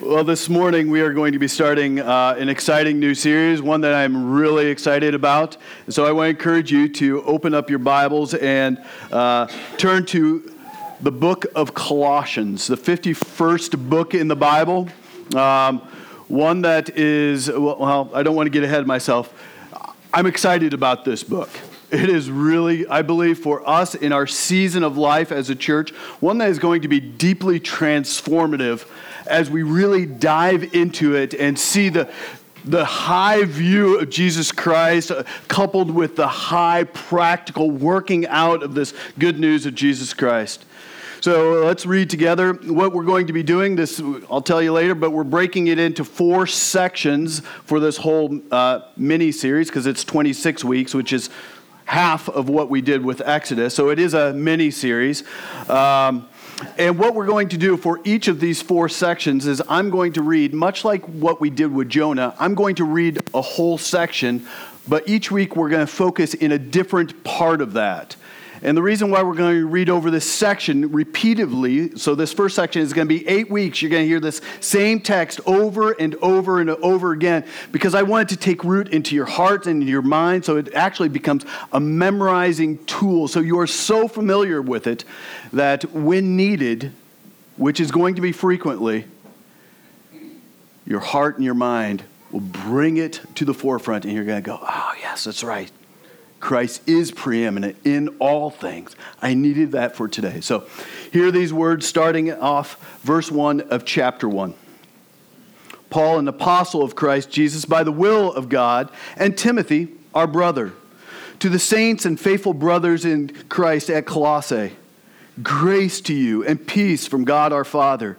Well, this morning we are going to be starting uh, an exciting new series, one that I'm really excited about. So I want to encourage you to open up your Bibles and uh, turn to the book of Colossians, the 51st book in the Bible. Um, one that is, well, I don't want to get ahead of myself. I'm excited about this book. It is really, I believe, for us in our season of life as a church, one that is going to be deeply transformative as we really dive into it and see the, the high view of Jesus Christ uh, coupled with the high practical working out of this good news of Jesus Christ. So let's read together what we're going to be doing. This I'll tell you later, but we're breaking it into four sections for this whole uh, mini series because it's 26 weeks, which is half of what we did with Exodus. So it is a mini series. Um, and what we're going to do for each of these four sections is I'm going to read, much like what we did with Jonah, I'm going to read a whole section, but each week we're going to focus in a different part of that. And the reason why we're going to read over this section repeatedly, so this first section is going to be eight weeks. You're going to hear this same text over and over and over again because I want it to take root into your heart and your mind so it actually becomes a memorizing tool. So you are so familiar with it that when needed, which is going to be frequently, your heart and your mind will bring it to the forefront and you're going to go, oh, yes, that's right. Christ is preeminent in all things. I needed that for today. So, here are these words starting off verse 1 of chapter 1. Paul, an apostle of Christ Jesus by the will of God, and Timothy, our brother, to the saints and faithful brothers in Christ at Colossae, grace to you and peace from God our Father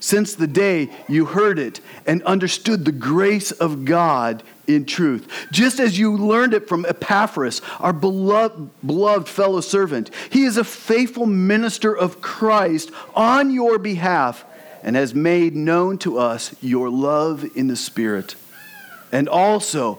since the day you heard it and understood the grace of God in truth. Just as you learned it from Epaphras, our beloved, beloved fellow servant. He is a faithful minister of Christ on your behalf and has made known to us your love in the Spirit. And also,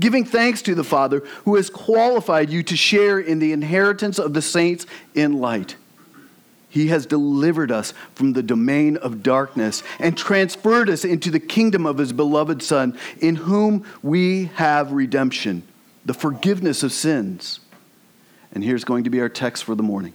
giving thanks to the Father who has qualified you to share in the inheritance of the saints in light. He has delivered us from the domain of darkness and transferred us into the kingdom of his beloved Son, in whom we have redemption, the forgiveness of sins. And here's going to be our text for the morning.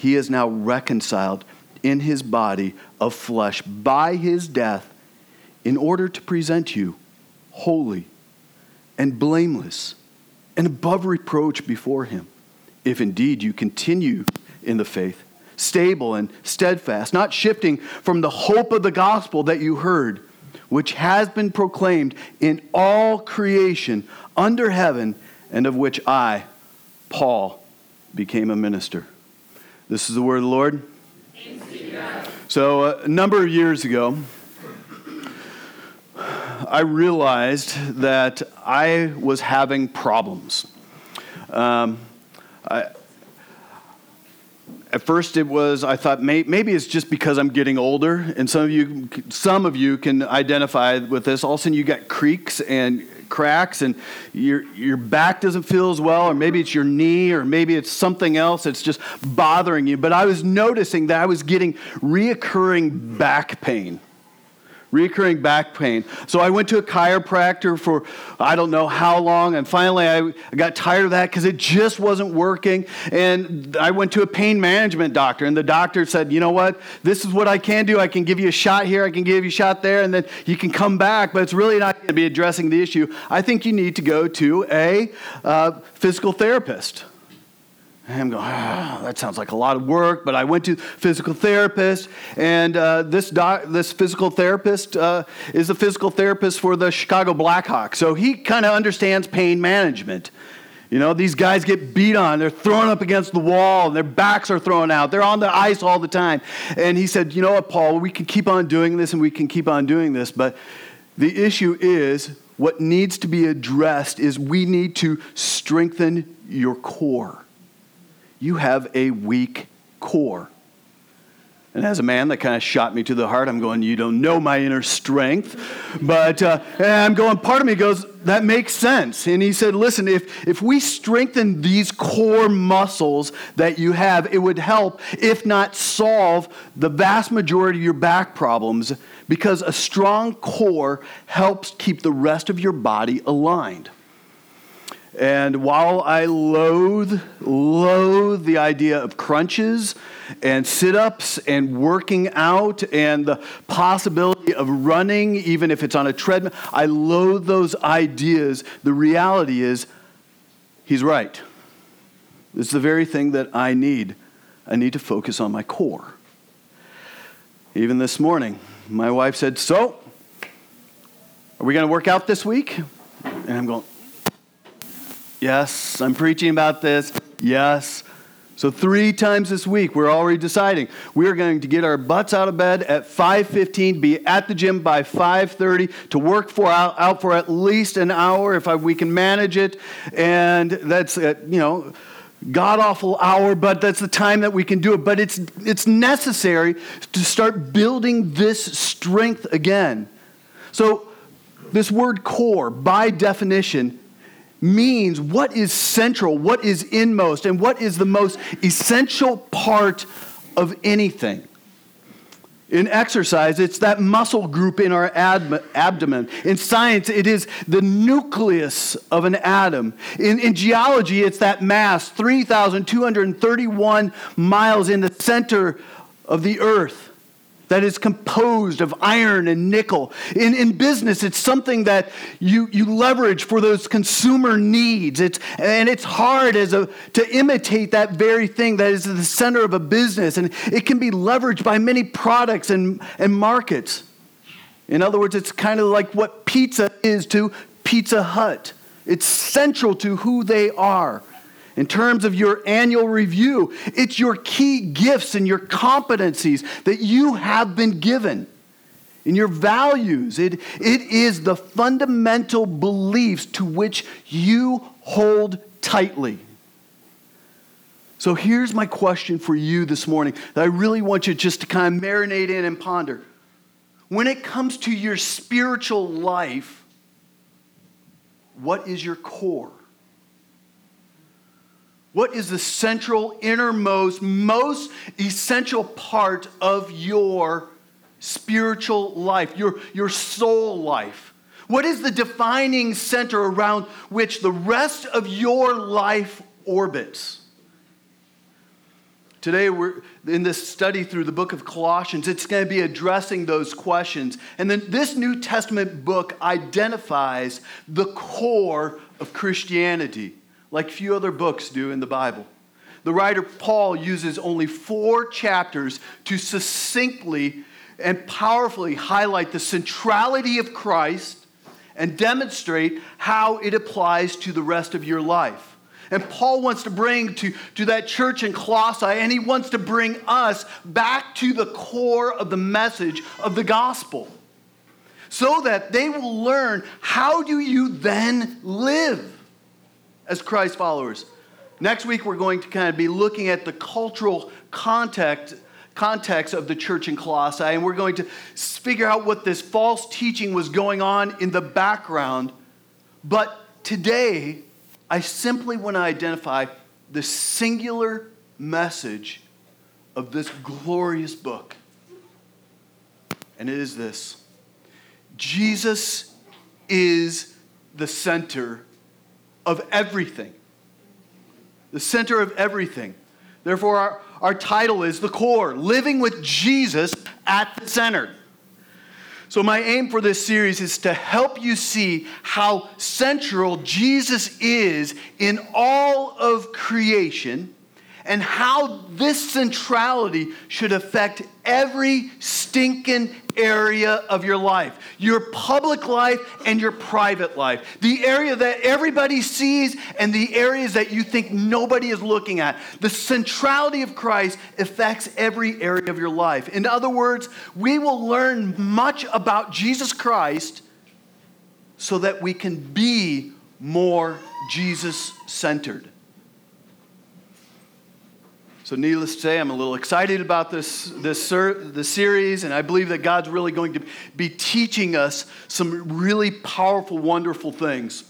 he is now reconciled in his body of flesh by his death in order to present you holy and blameless and above reproach before him, if indeed you continue in the faith, stable and steadfast, not shifting from the hope of the gospel that you heard, which has been proclaimed in all creation under heaven, and of which I Paul became a minister. This is the word of the Lord. So, uh, a number of years ago, I realized that I was having problems. Um, I, at first it was i thought may, maybe it's just because i'm getting older and some of you some of you can identify with this all of a sudden you got creaks and cracks and your, your back doesn't feel as well or maybe it's your knee or maybe it's something else that's just bothering you. But i was noticing that i was getting reoccurring back pain reoccurring back pain. So I went to a chiropractor for I don't know how long, and finally I got tired of that because it just wasn't working. And I went to a pain management doctor, and the doctor said, You know what? This is what I can do. I can give you a shot here, I can give you a shot there, and then you can come back, but it's really not going to be addressing the issue. I think you need to go to a uh, physical therapist. I'm going, oh, that sounds like a lot of work, but I went to physical therapist, and uh, this, doc, this physical therapist uh, is a physical therapist for the Chicago Blackhawks. So he kind of understands pain management. You know, these guys get beat on, they're thrown up against the wall, their backs are thrown out, they're on the ice all the time. And he said, You know what, Paul, we can keep on doing this and we can keep on doing this, but the issue is what needs to be addressed is we need to strengthen your core you have a weak core. And as a man, that kind of shot me to the heart. I'm going, You don't know my inner strength. But uh, I'm going, part of me goes, That makes sense. And he said, Listen, if, if we strengthen these core muscles that you have, it would help, if not solve, the vast majority of your back problems because a strong core helps keep the rest of your body aligned. And while I loathe, loathe the idea of crunches and sit ups and working out and the possibility of running, even if it's on a treadmill, I loathe those ideas. The reality is, he's right. It's the very thing that I need. I need to focus on my core. Even this morning, my wife said, So, are we going to work out this week? And I'm going, Yes, I'm preaching about this. Yes. So three times this week, we're already deciding we're going to get our butts out of bed at 5:15, be at the gym by 5:30 to work for out, out for at least an hour if I, we can manage it, and that's uh, you know god awful hour, but that's the time that we can do it. But it's it's necessary to start building this strength again. So this word core, by definition, means what is central, what is inmost, and what is the most essential part of anything. In exercise, it's that muscle group in our ab- abdomen. In science, it is the nucleus of an atom. In, in geology, it's that mass, 3,231 miles in the center of the earth that is composed of iron and nickel. In, in business, it's something that you, you leverage for those consumer needs. It's, and it's hard as a, to imitate that very thing that is the center of a business. And it can be leveraged by many products and, and markets. In other words, it's kind of like what pizza is to Pizza Hut. It's central to who they are. In terms of your annual review, it's your key gifts and your competencies that you have been given. and your values, it, it is the fundamental beliefs to which you hold tightly. So here's my question for you this morning that I really want you just to kind of marinate in and ponder. When it comes to your spiritual life, what is your core? What is the central, innermost, most essential part of your spiritual life, your, your soul life? What is the defining center around which the rest of your life orbits? Today, we're in this study through the book of Colossians. It's going to be addressing those questions. And then this New Testament book identifies the core of Christianity like few other books do in the Bible. The writer Paul uses only four chapters to succinctly and powerfully highlight the centrality of Christ and demonstrate how it applies to the rest of your life. And Paul wants to bring to, to that church in Colossae, and he wants to bring us back to the core of the message of the gospel so that they will learn how do you then live as Christ followers. Next week, we're going to kind of be looking at the cultural context, context of the church in Colossae, and we're going to figure out what this false teaching was going on in the background. But today, I simply want to identify the singular message of this glorious book. And it is this Jesus is the center of everything. The center of everything. Therefore, our, our title is The Core Living with Jesus at the Center. So, my aim for this series is to help you see how central Jesus is in all of creation and how this centrality should affect every stinking area of your life your public life and your private life. The area that everybody sees and the areas that you think nobody is looking at. The centrality of Christ affects every area of your life. In other words, we will learn much about Jesus Christ so that we can be more Jesus centered. So, needless to say, I'm a little excited about this, this, this series, and I believe that God's really going to be teaching us some really powerful, wonderful things.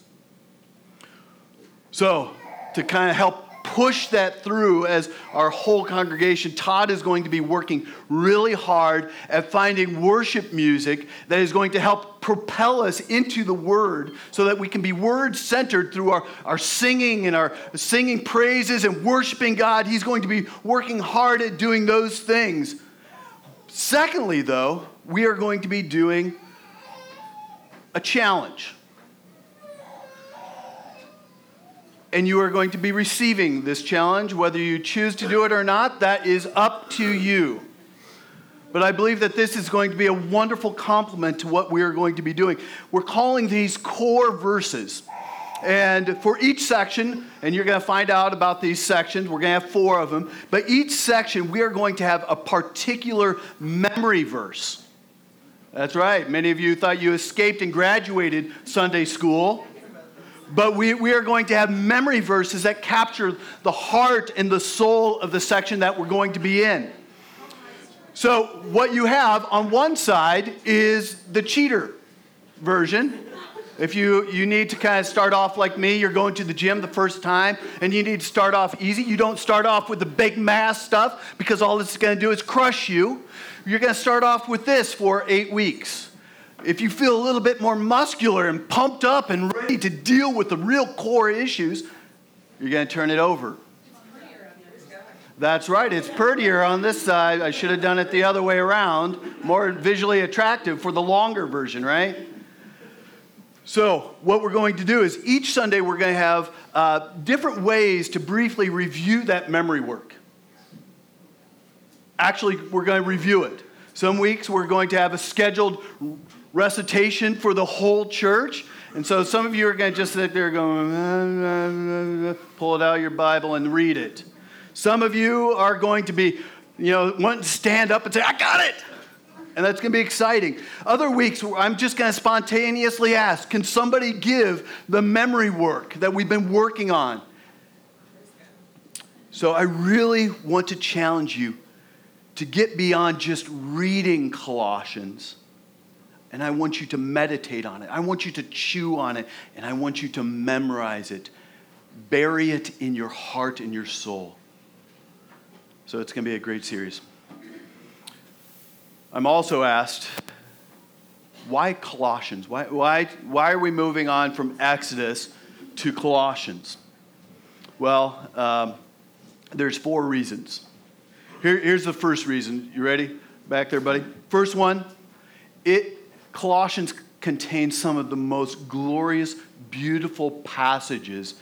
So, to kind of help push that through as our whole congregation, Todd is going to be working really hard at finding worship music that is going to help propel us into the Word so that we can be Word centered through our, our singing and our singing praises and worshiping God. He's going to be working hard at doing those things. Secondly, though, we are going to be doing a challenge. And you are going to be receiving this challenge. Whether you choose to do it or not, that is up to you. But I believe that this is going to be a wonderful complement to what we are going to be doing. We're calling these core verses. And for each section, and you're going to find out about these sections, we're going to have four of them, but each section we are going to have a particular memory verse. That's right. Many of you thought you escaped and graduated Sunday school. But we, we are going to have memory verses that capture the heart and the soul of the section that we're going to be in. So, what you have on one side is the cheater version. If you, you need to kind of start off like me, you're going to the gym the first time and you need to start off easy. You don't start off with the big mass stuff because all it's going to do is crush you. You're going to start off with this for eight weeks. If you feel a little bit more muscular and pumped up and ready to deal with the real core issues, you're going to turn it over. That's right, it's prettier on this side. I should have done it the other way around. More visually attractive for the longer version, right? So, what we're going to do is each Sunday we're going to have uh, different ways to briefly review that memory work. Actually, we're going to review it. Some weeks we're going to have a scheduled recitation for the whole church. And so some of you are going to just sit there going, pull it out of your Bible and read it. Some of you are going to be, you know, want to stand up and say, I got it. And that's going to be exciting. Other weeks, I'm just going to spontaneously ask, can somebody give the memory work that we've been working on? So I really want to challenge you to get beyond just reading Colossians and I want you to meditate on it. I want you to chew on it, and I want you to memorize it. Bury it in your heart and your soul. So it's going to be a great series. I'm also asked, why Colossians? Why, why, why are we moving on from Exodus to Colossians? Well, um, there's four reasons. Here, here's the first reason. You ready? Back there, buddy. First one, it Colossians contains some of the most glorious, beautiful passages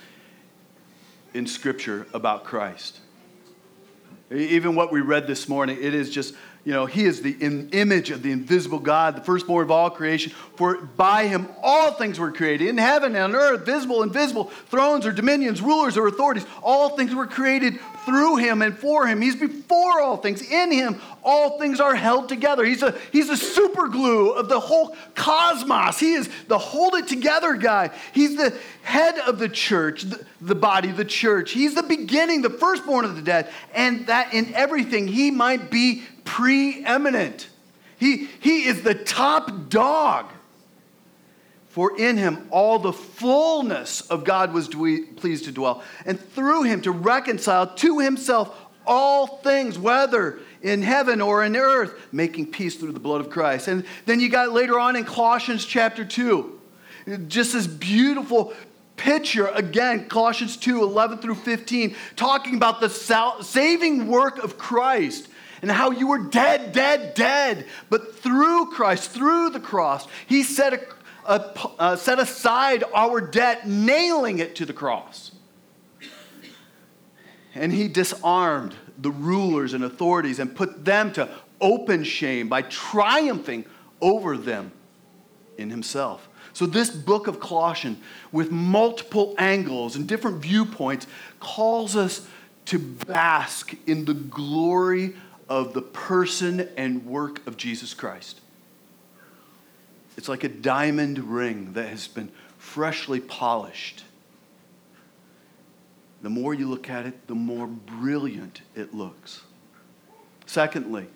in Scripture about Christ. Even what we read this morning, it is just you know, he is the image of the invisible God, the firstborn of all creation. For by him all things were created, in heaven and on earth, visible, invisible, thrones or dominions, rulers or authorities. All things were created through him and for him. He's before all things. In him, all things are held together. He's a, he's a super glue of the whole cosmos. He is the hold it together guy. He's the head of the church, the, the body, the church. He's the beginning, the firstborn of the dead, and that in everything he might be preeminent. He, he is the top dog. For in him all the fullness of God was pleased to dwell, and through him to reconcile to himself all things, whether in heaven or in earth, making peace through the blood of Christ. And then you got later on in Colossians chapter 2, just this beautiful picture again, Colossians 2 11 through 15, talking about the saving work of Christ and how you were dead, dead, dead. But through Christ, through the cross, He set, uh, set aside our debt, nailing it to the cross. And He disarmed the rulers and authorities and put them to open shame by triumphing over them in Himself. So, this book of Colossians, with multiple angles and different viewpoints, calls us to bask in the glory of the person and work of Jesus Christ. It's like a diamond ring that has been freshly polished. The more you look at it, the more brilliant it looks. Secondly,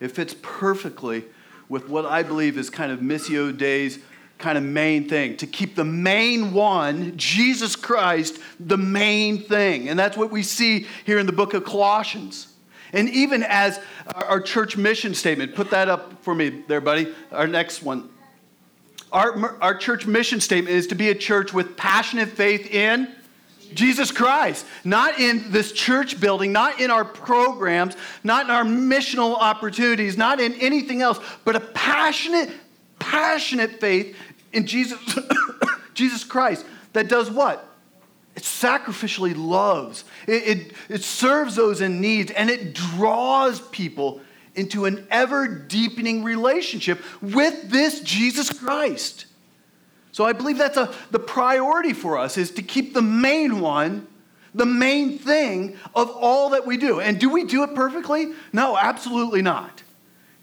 it fits perfectly with what I believe is kind of Missio Dei's kind of main thing to keep the main one, Jesus Christ, the main thing. And that's what we see here in the book of Colossians. And even as our church mission statement, put that up for me there, buddy, our next one. Our, our church mission statement is to be a church with passionate faith in Jesus Christ, not in this church building, not in our programs, not in our missional opportunities, not in anything else, but a passionate, passionate faith in Jesus, Jesus Christ that does what? It sacrificially loves, it, it, it serves those in need, and it draws people into an ever deepening relationship with this Jesus Christ. So I believe that's a, the priority for us is to keep the main one, the main thing of all that we do. And do we do it perfectly? No, absolutely not.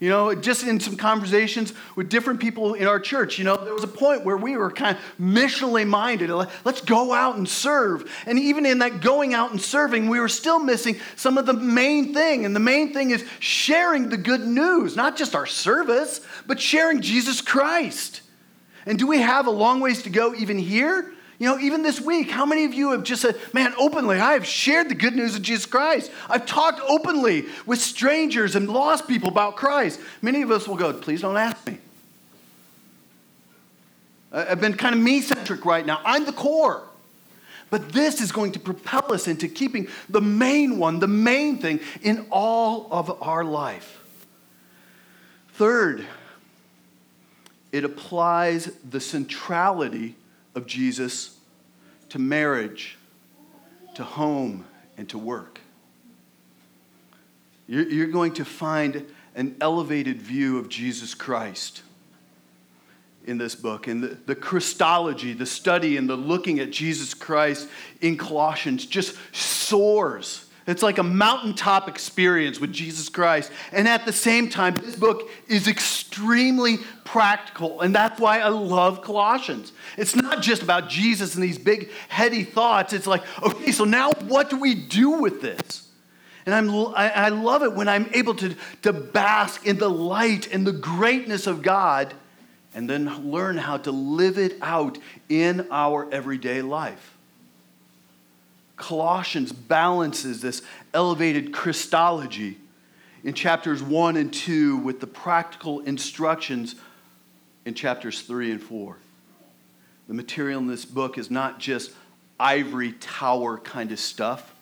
You know, just in some conversations with different people in our church, you know, there was a point where we were kind of missionally minded. Let's go out and serve. And even in that going out and serving, we were still missing some of the main thing. And the main thing is sharing the good news, not just our service, but sharing Jesus Christ. And do we have a long ways to go even here? You know, even this week, how many of you have just said, man, openly, I have shared the good news of Jesus Christ. I've talked openly with strangers and lost people about Christ. Many of us will go, please don't ask me. I've been kind of me centric right now. I'm the core. But this is going to propel us into keeping the main one, the main thing in all of our life. Third, it applies the centrality of Jesus to marriage, to home, and to work. You're, going to find an elevated view of Jesus Christ in this book. And the, the Christology, the study and the looking at Jesus Christ in Colossians just soars it's like a mountaintop experience with Jesus Christ. And at the same time, this book is extremely practical. And that's why I love Colossians. It's not just about Jesus and these big, heady thoughts. It's like, okay, so now what do we do with this? And I'm, I, love it when I'm able to, to bask in the light and the greatness of God and then learn how to live it out in our everyday life. Colossians balances this elevated Christology in chapters 1 and 2 with the practical instructions in chapters 3 and 4. The material in this book is not just ivory tower kind of stuff,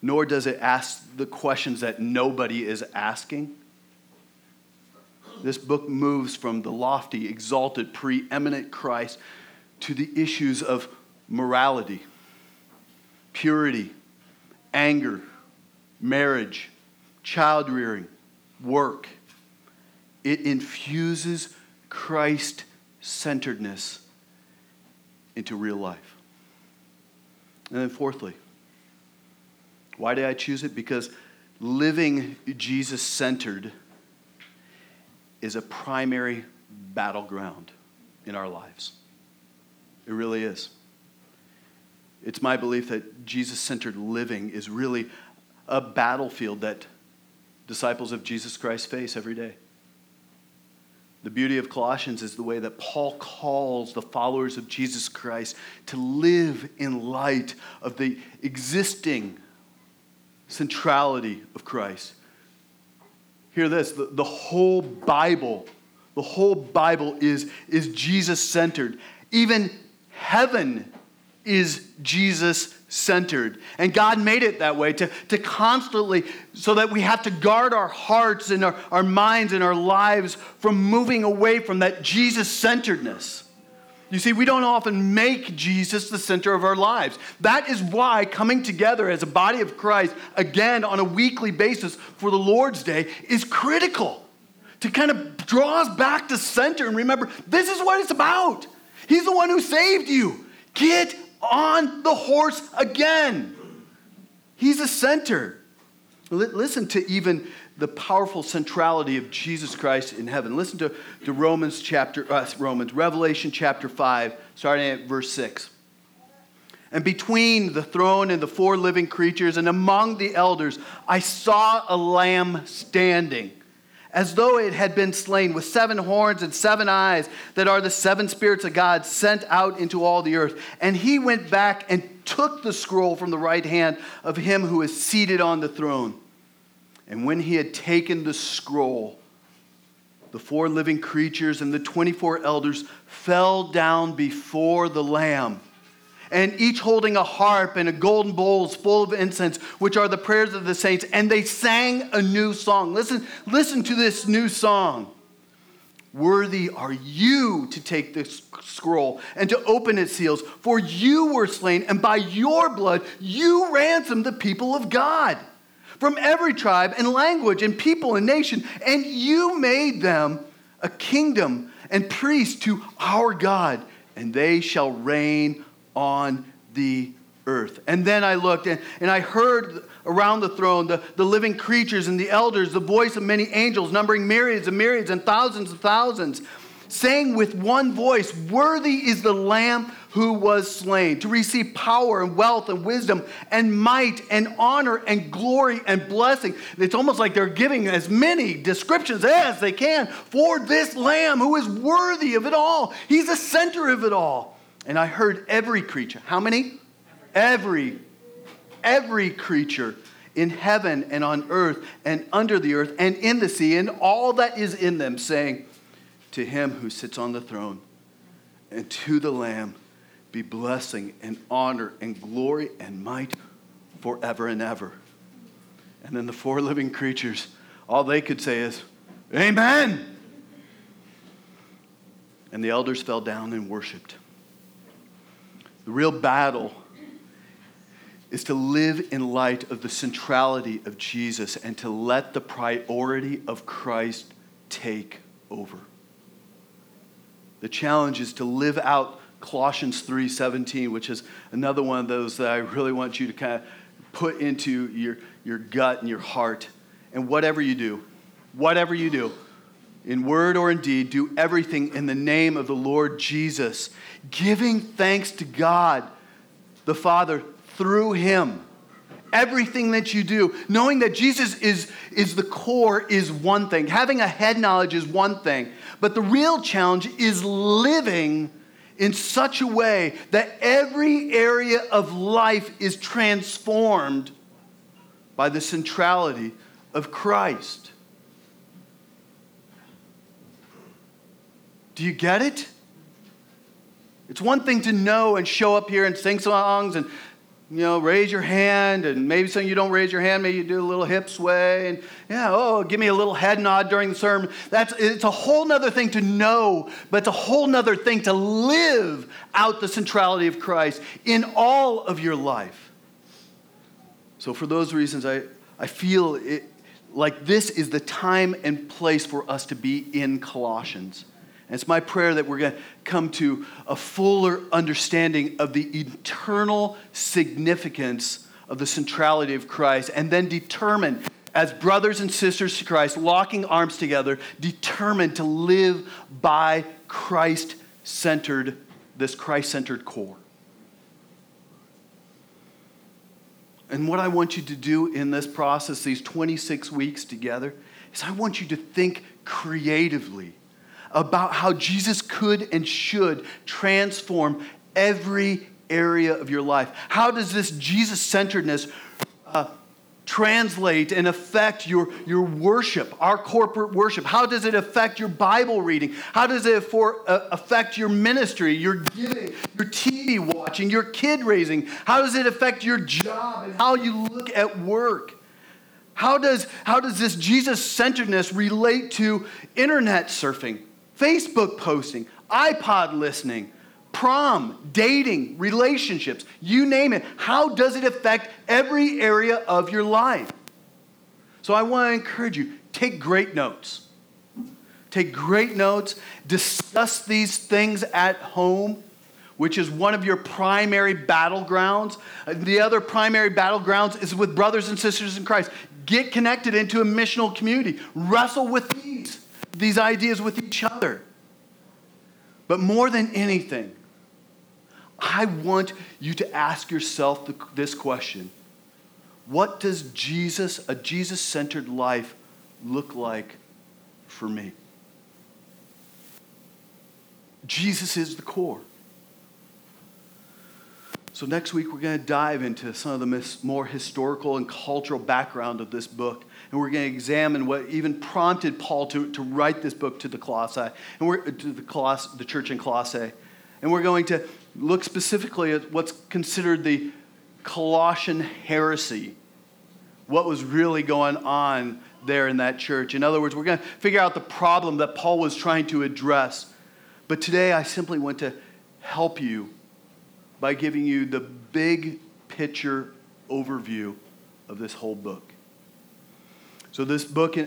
nor does it ask the questions that nobody is asking. This book moves from the lofty, exalted, preeminent Christ to the issues of morality purity, anger, marriage, child rearing, work. It infuses Christ centeredness into real life. And then, fourthly, why did I choose it? Because living Jesus centered is a primary battleground in our lives. It really is. It's my belief that Jesus centered living is really a battlefield that disciples of Jesus Christ face every day. The beauty of Colossians is the way that Paul calls the followers of Jesus Christ to live in light of the existing centrality of Christ. Hear this the, the whole Bible, the whole Bible is, is Jesus centered. Even heaven is Jesus centered. And God made it that way to, to constantly, so that we have to guard our hearts and our, our minds and our lives from moving away from that Jesus centeredness. You see, we don't often make Jesus the center of our lives. That is why coming together as a body of Christ, again on a weekly basis for the Lord's Day, is critical to kind of draw us back to center and remember this is what it's about. He's the one who saved you. Get on the horse again. He's the center. Listen to even the powerful centrality of Jesus Christ in heaven. Listen to, to Romans chapter, uh, Romans, Revelation chapter 5, starting at verse 6. And between the throne and the four living creatures and among the elders, I saw a lamb standing as though it had been slain, with seven horns and seven eyes, that are the seven spirits of God sent out into all the earth. And he went back and took the scroll from the right hand of him who is seated on the throne. And when he had taken the scroll, the four living creatures and the 24 elders fell down before the Lamb and each holding a harp and a golden bowls full of incense, which are the prayers of the saints. And they sang a new song. Listen, listen to this new song. Worthy are you to take this scroll and to open its seals, for you were slain, and by your blood you ransomed the people of God from every tribe and language and people and nation, and you made them a kingdom and priests to our God, and they shall reign on the earth. And then I looked and, and I heard around the throne the, the living creatures and the elders, the voice of many angels, numbering myriads and myriads and thousands and thousands, saying with one voice, Worthy is the Lamb who was slain to receive power and wealth and wisdom and might and honor and glory and blessing. It's almost like they're giving as many descriptions as they can for this Lamb who is worthy of it all. He's the center of it all. And I heard every creature. How many? Every, every creature in heaven and on earth and under the earth and in the sea and all that is in them, saying, To him who sits on the throne and to the Lamb be blessing and honor and glory and might forever and ever. And then the four living creatures, all they could say is, Amen. And the elders fell down and worshiped. The real battle is to live in light of the centrality of Jesus and to let the priority of Christ take over. The challenge is to live out Colossians 3:17, which is another one of those that I really want you to kind of put into your, your gut and your heart. And whatever you do, whatever you do, in word or in deed, do everything in the name of the Lord Jesus, giving thanks to God the Father through Him. Everything that you do, knowing that Jesus is, is the core, is one thing. Having a head knowledge is one thing. But the real challenge is living in such a way that every area of life is transformed by the centrality of Christ. Do you get it? It's one thing to know and show up here and sing songs and you know, raise your hand, and maybe some you don't raise your hand, maybe you do a little hip sway, and yeah, oh, give me a little head nod during the sermon. That's it's a whole nother thing to know, but it's a whole nother thing to live out the centrality of Christ in all of your life. So for those reasons, I, I feel it like this is the time and place for us to be in Colossians. And it's my prayer that we're going to come to a fuller understanding of the eternal significance of the centrality of Christ and then determine, as brothers and sisters to Christ, locking arms together, determined to live by Christ centered, this Christ centered core. And what I want you to do in this process, these 26 weeks together, is I want you to think creatively about how Jesus could and should transform every area of your life. How does this Jesus centeredness uh, translate and affect your, your worship, our corporate worship? How does it affect your Bible reading? How does it for, uh, affect your ministry, your giving, your TV watching, your kid raising? How does it affect your job and how you look at work? How does, how does this Jesus centeredness relate to internet surfing, Facebook posting, iPod listening, prom, dating, relationships, you name it. How does it affect every area of your life? So I want to encourage you take great notes. Take great notes. Discuss these things at home, which is one of your primary battlegrounds. The other primary battlegrounds is with brothers and sisters in Christ. Get connected into a missional community. Wrestle with these, these ideas with each other. But more than anything, I want you to ask yourself this question What does Jesus, a Jesus centered life, look like for me? Jesus is the core. So, next week, we're going to dive into some of the more historical and cultural background of this book. And we're going to examine what even prompted Paul to, to write this book to the Colossae, and we're, to the, Coloss, the church in Colossae. And we're going to look specifically at what's considered the Colossian heresy, what was really going on there in that church. In other words, we're going to figure out the problem that Paul was trying to address. But today, I simply want to help you by giving you the big picture overview of this whole book. So, this book,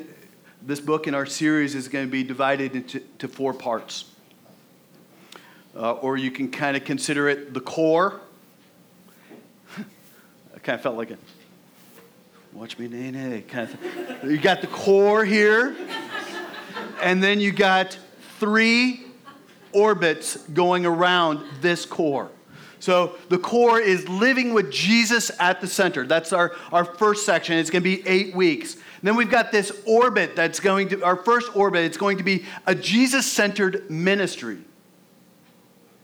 this book in our series is going to be divided into four parts uh, or you can kind of consider it the core. I kind of felt like it. Watch me, nay, nay. Kind of. You got the core here, and then you got three orbits going around this core. So the core is living with Jesus at the center. That's our, our first section. It's going to be eight weeks. And then we've got this orbit that's going to, our first orbit, it's going to be a Jesus centered ministry.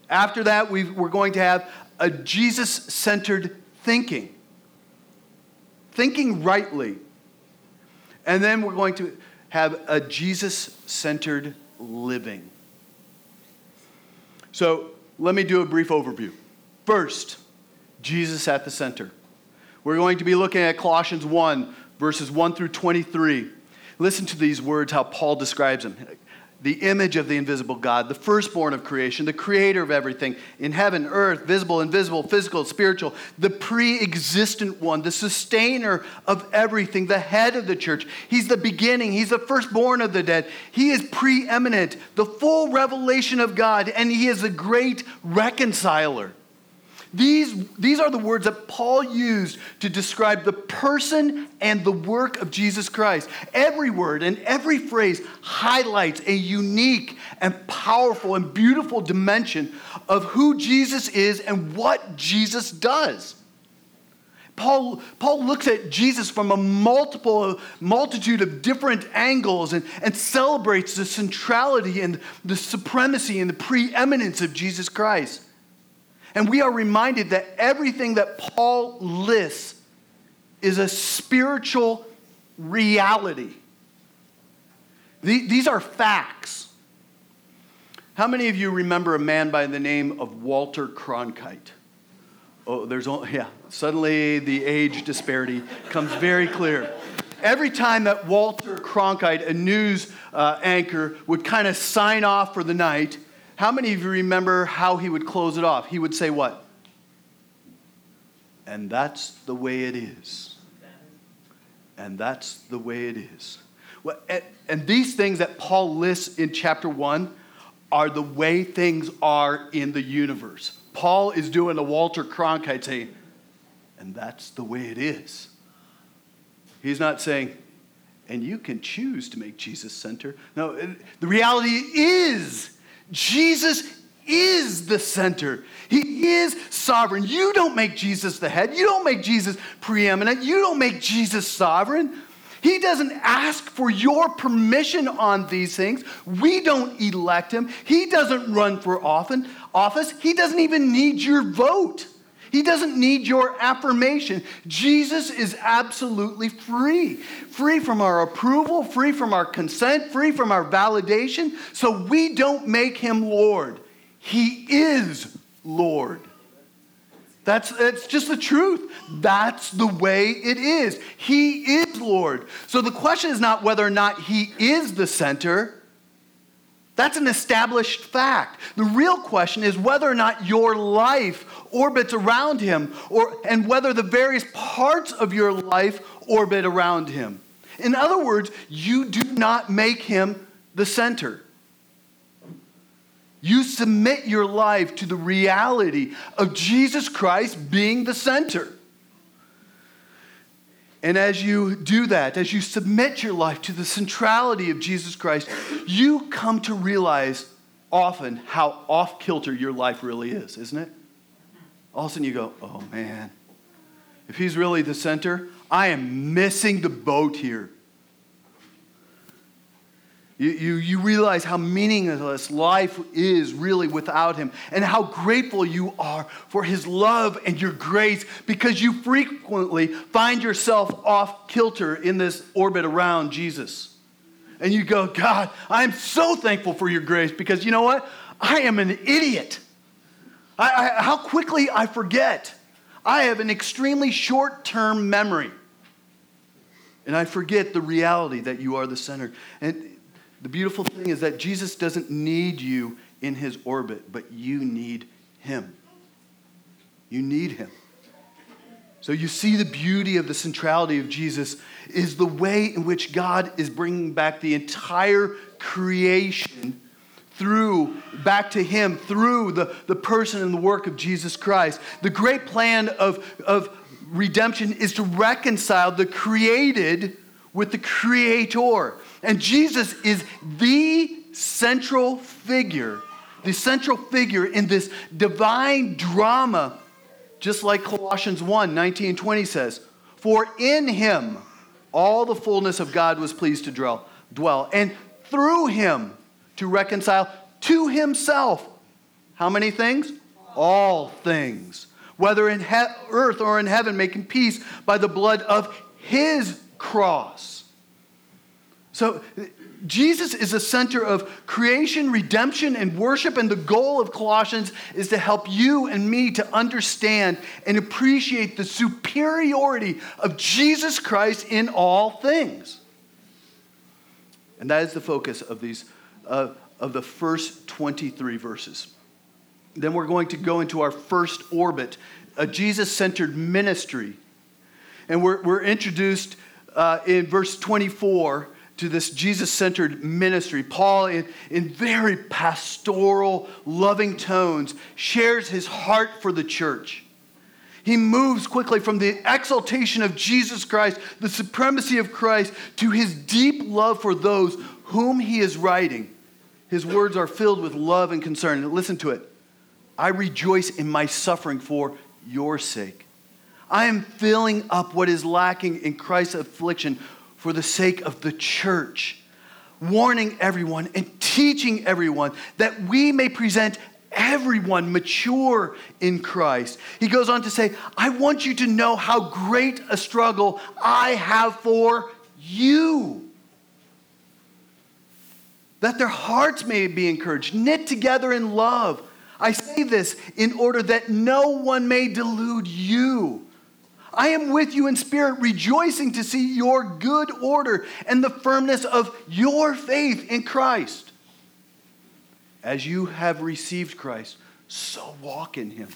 After that, we are going to have a Jesus centered thinking, thinking rightly. And then we're going to have a Jesus centered living. So let me do a brief overview. First, Jesus at the center. We're going to be looking at Colossians 1, verses 1 through 23. Listen to these words, how Paul describes them the image of the invisible God, the firstborn of creation, the creator of everything in heaven, earth, visible, invisible, physical, spiritual, the pre existent one, the sustainer of everything, the head of the church. He's the beginning, he's the firstborn of the dead. He is preeminent, the full revelation of God, and he is the great reconciler. These, these are the words that Paul used to describe the person and the work of Jesus Christ. Every word and every phrase highlights a unique and powerful and beautiful dimension of who Jesus is and what Jesus does. Paul, Paul looks at Jesus from a multiple multitude of different angles and, and celebrates the centrality and the supremacy and the preeminence of Jesus Christ. And we are reminded that everything that Paul lists is a spiritual reality. These are facts. How many of you remember a man by the name of Walter Cronkite? Oh, there's only, yeah, suddenly the age disparity comes very clear. Every time that Walter Cronkite, a news uh, anchor, would kind of sign off for the night, how many of you remember how he would close it off? He would say, What? And that's the way it is. and that's the way it is. Well, and, and these things that Paul lists in chapter 1 are the way things are in the universe. Paul is doing a Walter Cronkite saying, and that's the way it is. He's not saying, and you can choose to make Jesus center. No, the reality is Jesus is the center. He is sovereign. You don't make Jesus the head. You don't make Jesus preeminent. You don't make Jesus sovereign. He doesn't ask for your permission on these things. We don't elect him. He doesn't run for office. He doesn't even need your vote. He doesn't need your affirmation. Jesus is absolutely free. Free from our approval, free from our consent, free from our validation. So we don't make him Lord. He is Lord. That's, that's just the truth. That's the way it is. He is Lord. So the question is not whether or not He is the center. That's an established fact. The real question is whether or not your life orbits around Him or, and whether the various parts of your life orbit around Him. In other words, you do not make Him the center. You submit your life to the reality of Jesus Christ being the center. And as you do that, as you submit your life to the centrality of Jesus Christ, you come to realize often how off kilter your life really is, isn't it? All of a sudden you go, oh man, if he's really the center, I am missing the boat here. You, you, you realize how meaningless life is really without Him, and how grateful you are for His love and your grace because you frequently find yourself off kilter in this orbit around Jesus. And you go, God, I'm so thankful for your grace because you know what? I am an idiot. I, I, how quickly I forget. I have an extremely short term memory. And I forget the reality that you are the center. And the beautiful thing is that Jesus doesn't need you in his orbit, but you need him. You need him. So you see the beauty of the centrality of Jesus is the way in which God is bringing back the entire creation through back to him through the, the person and the work of jesus christ the great plan of, of redemption is to reconcile the created with the creator and Jesus is the central figure, the central figure in this divine drama, just like Colossians 1 19 and 20 says. For in him all the fullness of God was pleased to dwell, dwell and through him to reconcile to himself. How many things? All things. Whether in he- earth or in heaven, making peace by the blood of his cross. So, Jesus is the center of creation, redemption, and worship, and the goal of Colossians is to help you and me to understand and appreciate the superiority of Jesus Christ in all things. And that is the focus of these, uh, of the first 23 verses. Then we're going to go into our first orbit, a Jesus centered ministry. And we're, we're introduced uh, in verse 24 to this Jesus centered ministry. Paul, in, in very pastoral, loving tones, shares his heart for the church. He moves quickly from the exaltation of Jesus Christ, the supremacy of Christ, to his deep love for those whom he is writing. His words are filled with love and concern. Listen to it. I rejoice in my suffering for your sake. I am filling up what is lacking in Christ's affliction for the sake of the church, warning everyone and teaching everyone that we may present everyone mature in Christ. He goes on to say, I want you to know how great a struggle I have for you. That their hearts may be encouraged, knit together in love. I say this in order that no one may delude you. I am with you in spirit, rejoicing to see your good order and the firmness of your faith in Christ. As you have received Christ, so walk in him.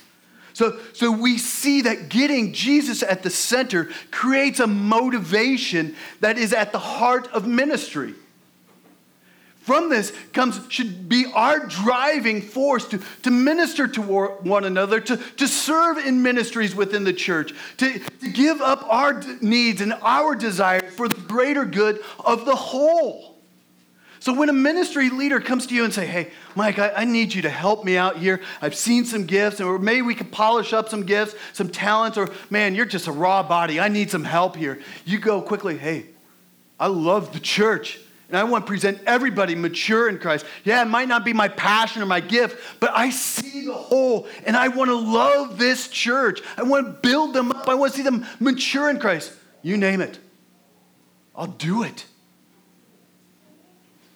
So, so we see that getting Jesus at the center creates a motivation that is at the heart of ministry. From this comes should be our driving force to, to minister to one another, to, to serve in ministries within the church, to, to give up our needs and our desires for the greater good of the whole. So when a ministry leader comes to you and say, "Hey, Mike, I, I, need you to help me out here. I've seen some gifts, or maybe we could polish up some gifts, some talents, or man, you're just a raw body. I need some help here." You go quickly, "Hey, I love the church." And I want to present everybody mature in Christ. Yeah, it might not be my passion or my gift, but I see the whole and I want to love this church. I want to build them up. I want to see them mature in Christ. You name it. I'll do it.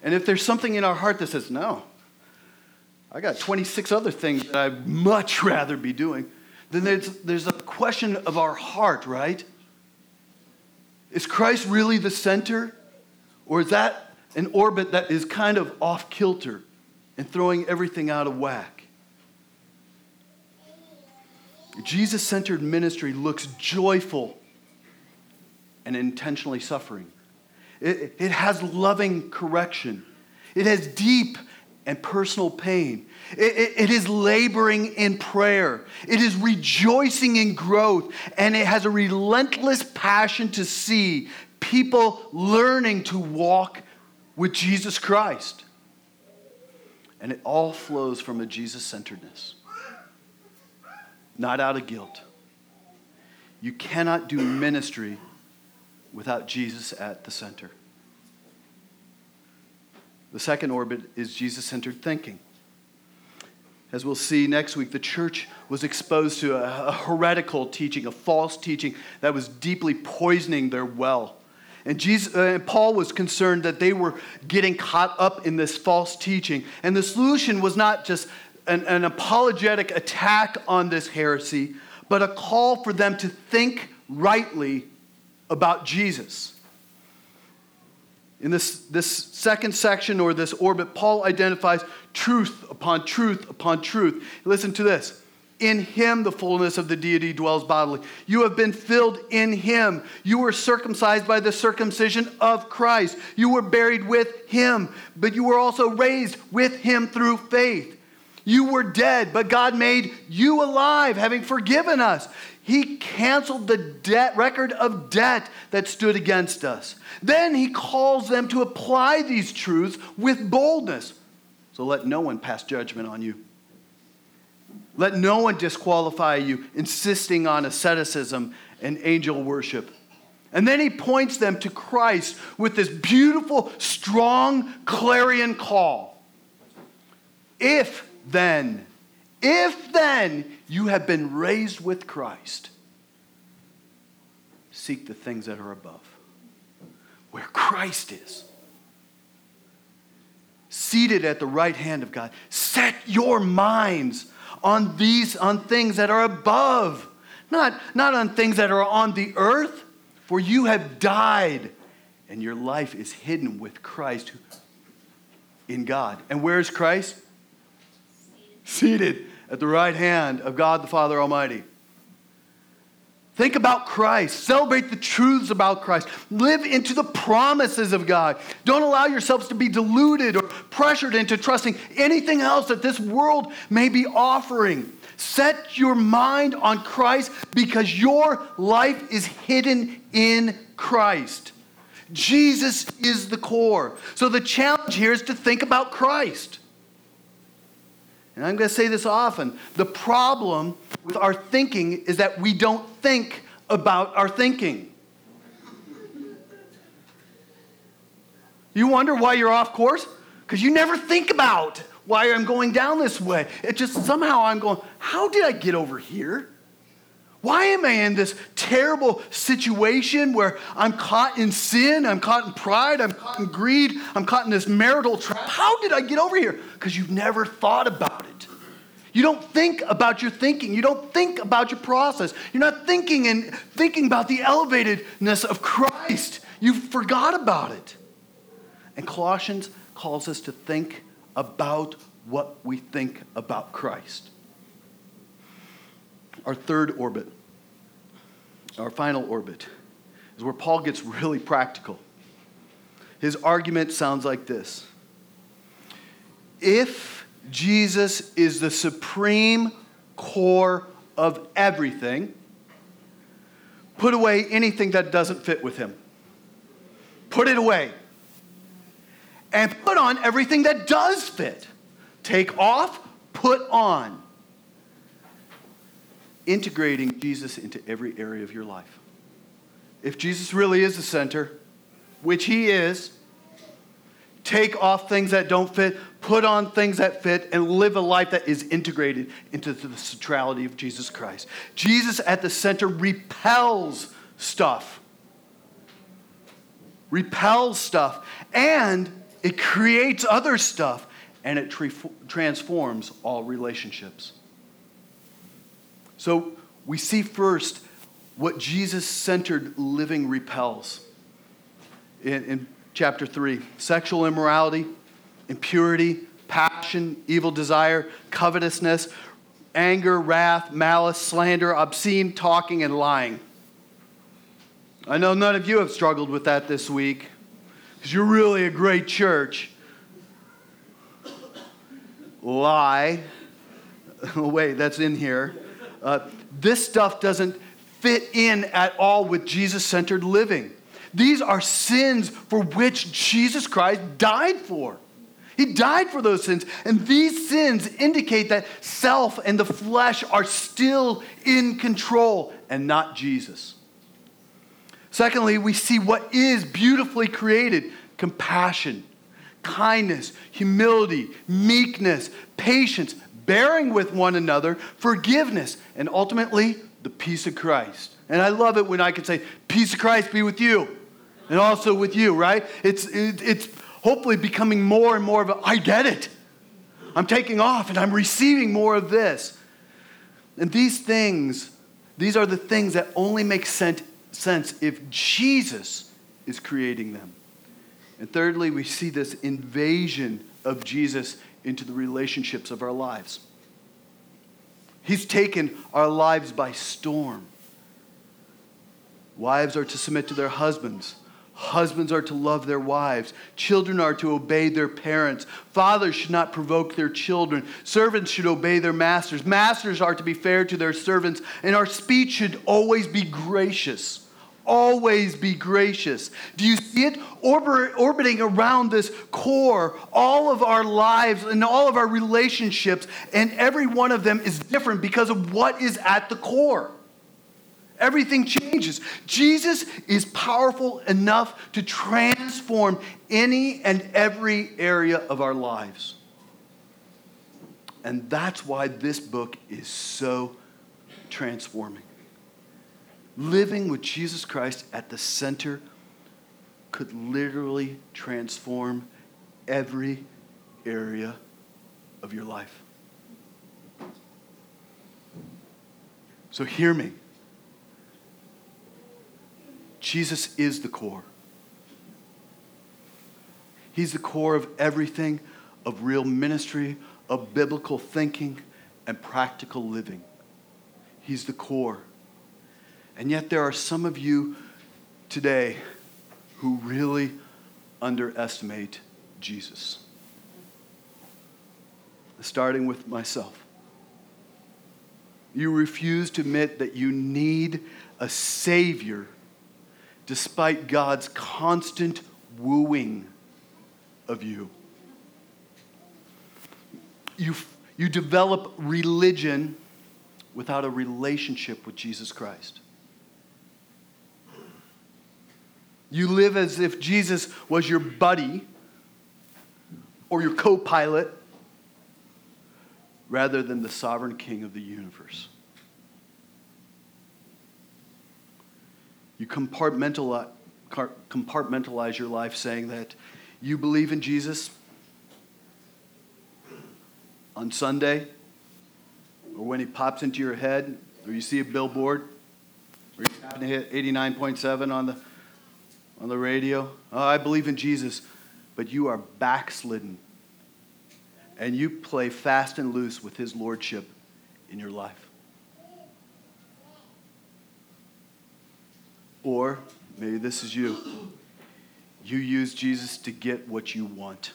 And if there's something in our heart that says, no, I got 26 other things that I'd much rather be doing, then there's, there's a question of our heart, right? Is Christ really the center? Or is that an orbit that is kind of off kilter and throwing everything out of whack? Jesus centered ministry looks joyful and intentionally suffering. It, it has loving correction. It has deep and personal pain. It, it, it is laboring in prayer. It is rejoicing in growth. And it has a relentless passion to see people learning to walk with Jesus Christ. And it all flows from a Jesus centeredness, not out of guilt. You cannot do ministry without Jesus at the center. The second orbit is Jesus centered thinking. As we'll see next week, the church was exposed to a, heretical teaching, a false teaching that was deeply poisoning their well. And Jesus, uh, Paul was concerned that they were getting caught up in this false teaching. And the solution was not just an, an apologetic attack on this heresy, but a call for them to think rightly about Jesus. In this, this second section or this orbit, Paul identifies truth upon truth upon truth. Listen to this. In him, the fullness of the deity dwells bodily. You have been filled in him. You were circumcised by the circumcision of Christ. You were buried with him, but you were also raised with him through faith. You were dead, but God made you alive, having forgiven us. He canceled the debt record of debt that stood against us. Then he calls them to apply these truths with boldness. So let no one pass judgment on you. Let no one disqualify you, insisting on asceticism and angel worship. And then he points them to Christ with this beautiful, strong clarion call. If then, if then you have been raised with Christ, seek the things that are above, where Christ is. Seated at the right hand of God. Set your minds on these, on things that are above, not, not on things that are on the earth, for you have died and your life is hidden with Christ in God. And where is Christ? Seated. Seated at the right hand of God the Father Almighty. Think about Christ. Celebrate the truths about Christ. Live into the promises of God. Don't allow yourselves to be deluded or pressured into trusting anything else that this world may be offering. Set your mind on Christ because your life is hidden in Christ. Jesus is the core. So the challenge here is to think about Christ and I'm going to say this often the problem with our thinking is that we don't think about our thinking. You wonder why you're off course? Because you never think about why I'm going down this way. It just somehow I'm going, how did I get over here? Why am I in this terrible situation where I'm caught in sin, I'm caught in pride, I'm caught in greed, I'm caught in this marital trap? How did I get over here? Because you've never thought about it. You don't think about your thinking. You don't think about your process. You're not thinking and thinking about the elevatedness of Christ. You forgot about it. And Colossians calls us to think about what we think about Christ. Our third orbit, our final orbit, is where Paul gets really practical. His argument sounds like this If Jesus is the supreme core of everything, put away anything that doesn't fit with him. Put it away. And put on everything that does fit. Take off, put on. Integrating Jesus into every area of your life. If Jesus really is the center, which he is, take off things that don't fit, put on things that fit, and live a life that is integrated into the centrality of Jesus Christ. Jesus at the center repels stuff. Repels stuff. And it creates other stuff. And it tra- transforms all relationships. So we see first what Jesus centered living repels. In, in chapter 3 sexual immorality, impurity, passion, evil desire, covetousness, anger, wrath, malice, slander, obscene talking, and lying. I know none of you have struggled with that this week because you're really a great church. Lie. Wait, that's in here. Uh, this stuff doesn't fit in at all with Jesus centered living. These are sins for which Jesus Christ died for. He died for those sins. And these sins indicate that self and the flesh are still in control and not Jesus. Secondly, we see what is beautifully created compassion, kindness, humility, meekness, patience, bearing with one another, forgiveness, and ultimately the peace of Christ. And I love it when I can say, Peace of Christ be with you and also with you, right? It's, it, it's hopefully becoming more and more of a, I get it. I'm taking off and I'm receiving more of this. And these things, these are the things that only make sense, sense if Jesus is creating them. And thirdly, we see this invasion of Jesus into the relationships of our lives. He's taken our lives by storm. Wives are to submit to their husbands. Husbands are to love their wives. Children are to obey their parents. Fathers should not provoke their children. Servants should obey their masters. Masters are to be fair to their servants. And our speech should always be gracious. Always be gracious. Do you see it? Orbit, orbiting around this core, all of our lives and all of our relationships, and every one of them is different because of what is at the core. Everything changes. Jesus is powerful enough to transform any and every area of our lives. And that's why this book is so transforming. Living with Jesus Christ at the center could literally transform every area of your life. So, hear me. Jesus is the core. He's the core of everything of real ministry, of biblical thinking, and practical living. He's the core. And yet, there are some of you today who really underestimate Jesus. Starting with myself. You refuse to admit that you need a Savior despite God's constant wooing of you. You, you develop religion without a relationship with Jesus Christ. You live as if Jesus was your buddy or your co pilot rather than the sovereign king of the universe. You compartmentalize, compartmentalize your life saying that you believe in Jesus on Sunday, or when he pops into your head, or you see a billboard, or you happen to hit 89.7 on the, on the radio, oh, I believe in Jesus, but you are backslidden. And you play fast and loose with his lordship in your life. Or maybe this is you. You use Jesus to get what you want,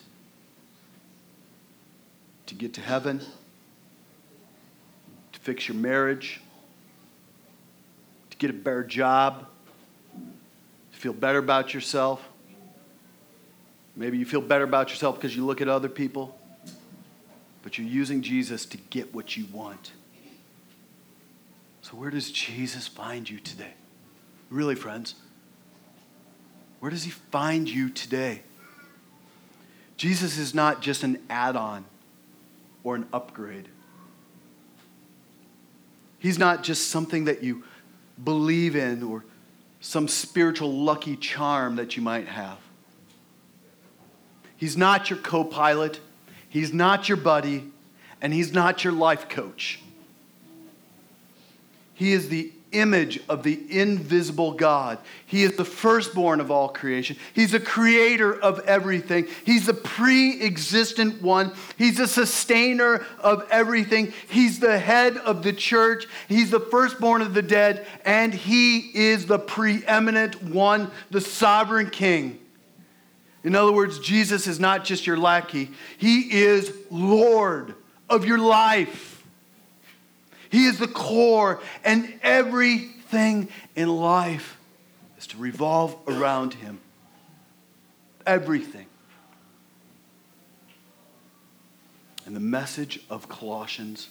to get to heaven, to fix your marriage, to get a better job, to feel better about yourself. Maybe you feel better about yourself because you look at other people, but you're using Jesus to get what you want. So, where does Jesus find you today? Really, friends? Where does he find you today? Jesus is not just an add on or an upgrade. He's not just something that you believe in or some spiritual lucky charm that you might have. He's not your co pilot, he's not your buddy, and he's not your life coach. He is the image of the invisible God. He is the firstborn of all creation. He's the creator of everything. He's the pre existent one. He's the sustainer of everything. He's the head of the church. He's the firstborn of the dead. And He is the preeminent one, the sovereign king. In other words, Jesus is not just your lackey, He is Lord of your life. He is the core, and everything in life is to revolve around Him. Everything. And the message of Colossians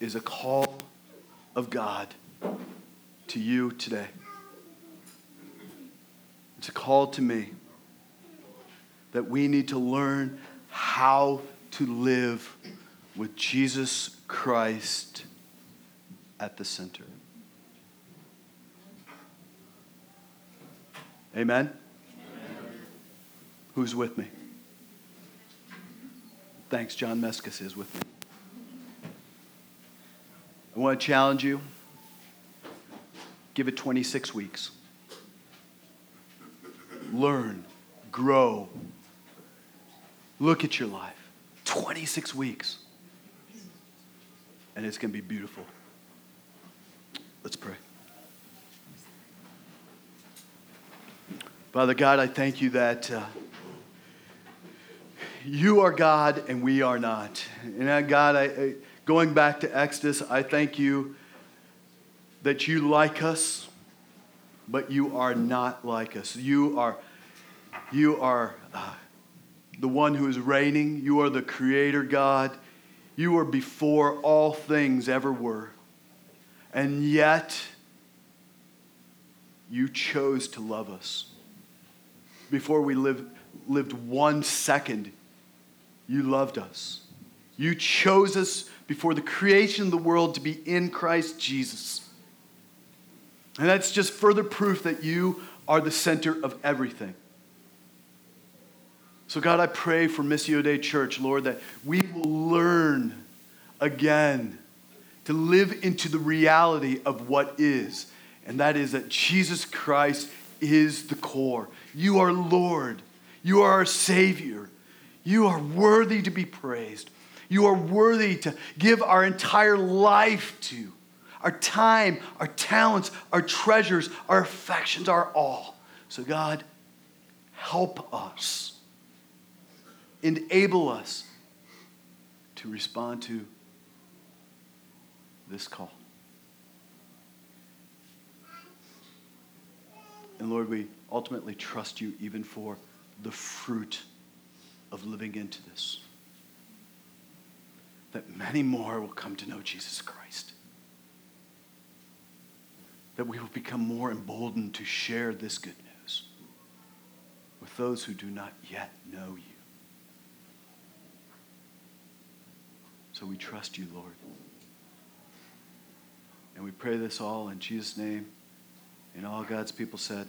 is a call of God to you today. It's a call to me that we need to learn how to live with Jesus Christ at the center. Amen? Amen? Who's with me? Thanks, John Mescus is with me. I want to challenge you. Give it 26 weeks. Learn, grow, look at your life. 26 weeks. And it's going to be beautiful. Let's pray. Father God, I thank you that uh, you are God and we are not. And uh, God, I, going back to Exodus, I thank you that you like us, but you are not like us. You are, you are uh, the one who is reigning. You are the creator God. You are before all things ever were. And yet, you chose to love us. Before we lived, lived one second, you loved us. You chose us before the creation of the world to be in Christ Jesus. And that's just further proof that you are the center of everything. So, God, I pray for Missio Dei Church, Lord, that we will learn again to live into the reality of what is, and that is that Jesus Christ is the core. You are Lord, you are our Savior, you are worthy to be praised, you are worthy to give our entire life to. Our time, our talents, our treasures, our affections, our all. So, God, help us, enable us to respond to this call. And Lord, we ultimately trust you even for the fruit of living into this. That many more will come to know Jesus Christ. That we will become more emboldened to share this good news with those who do not yet know you. So we trust you, Lord. And we pray this all in Jesus' name. And all God's people said,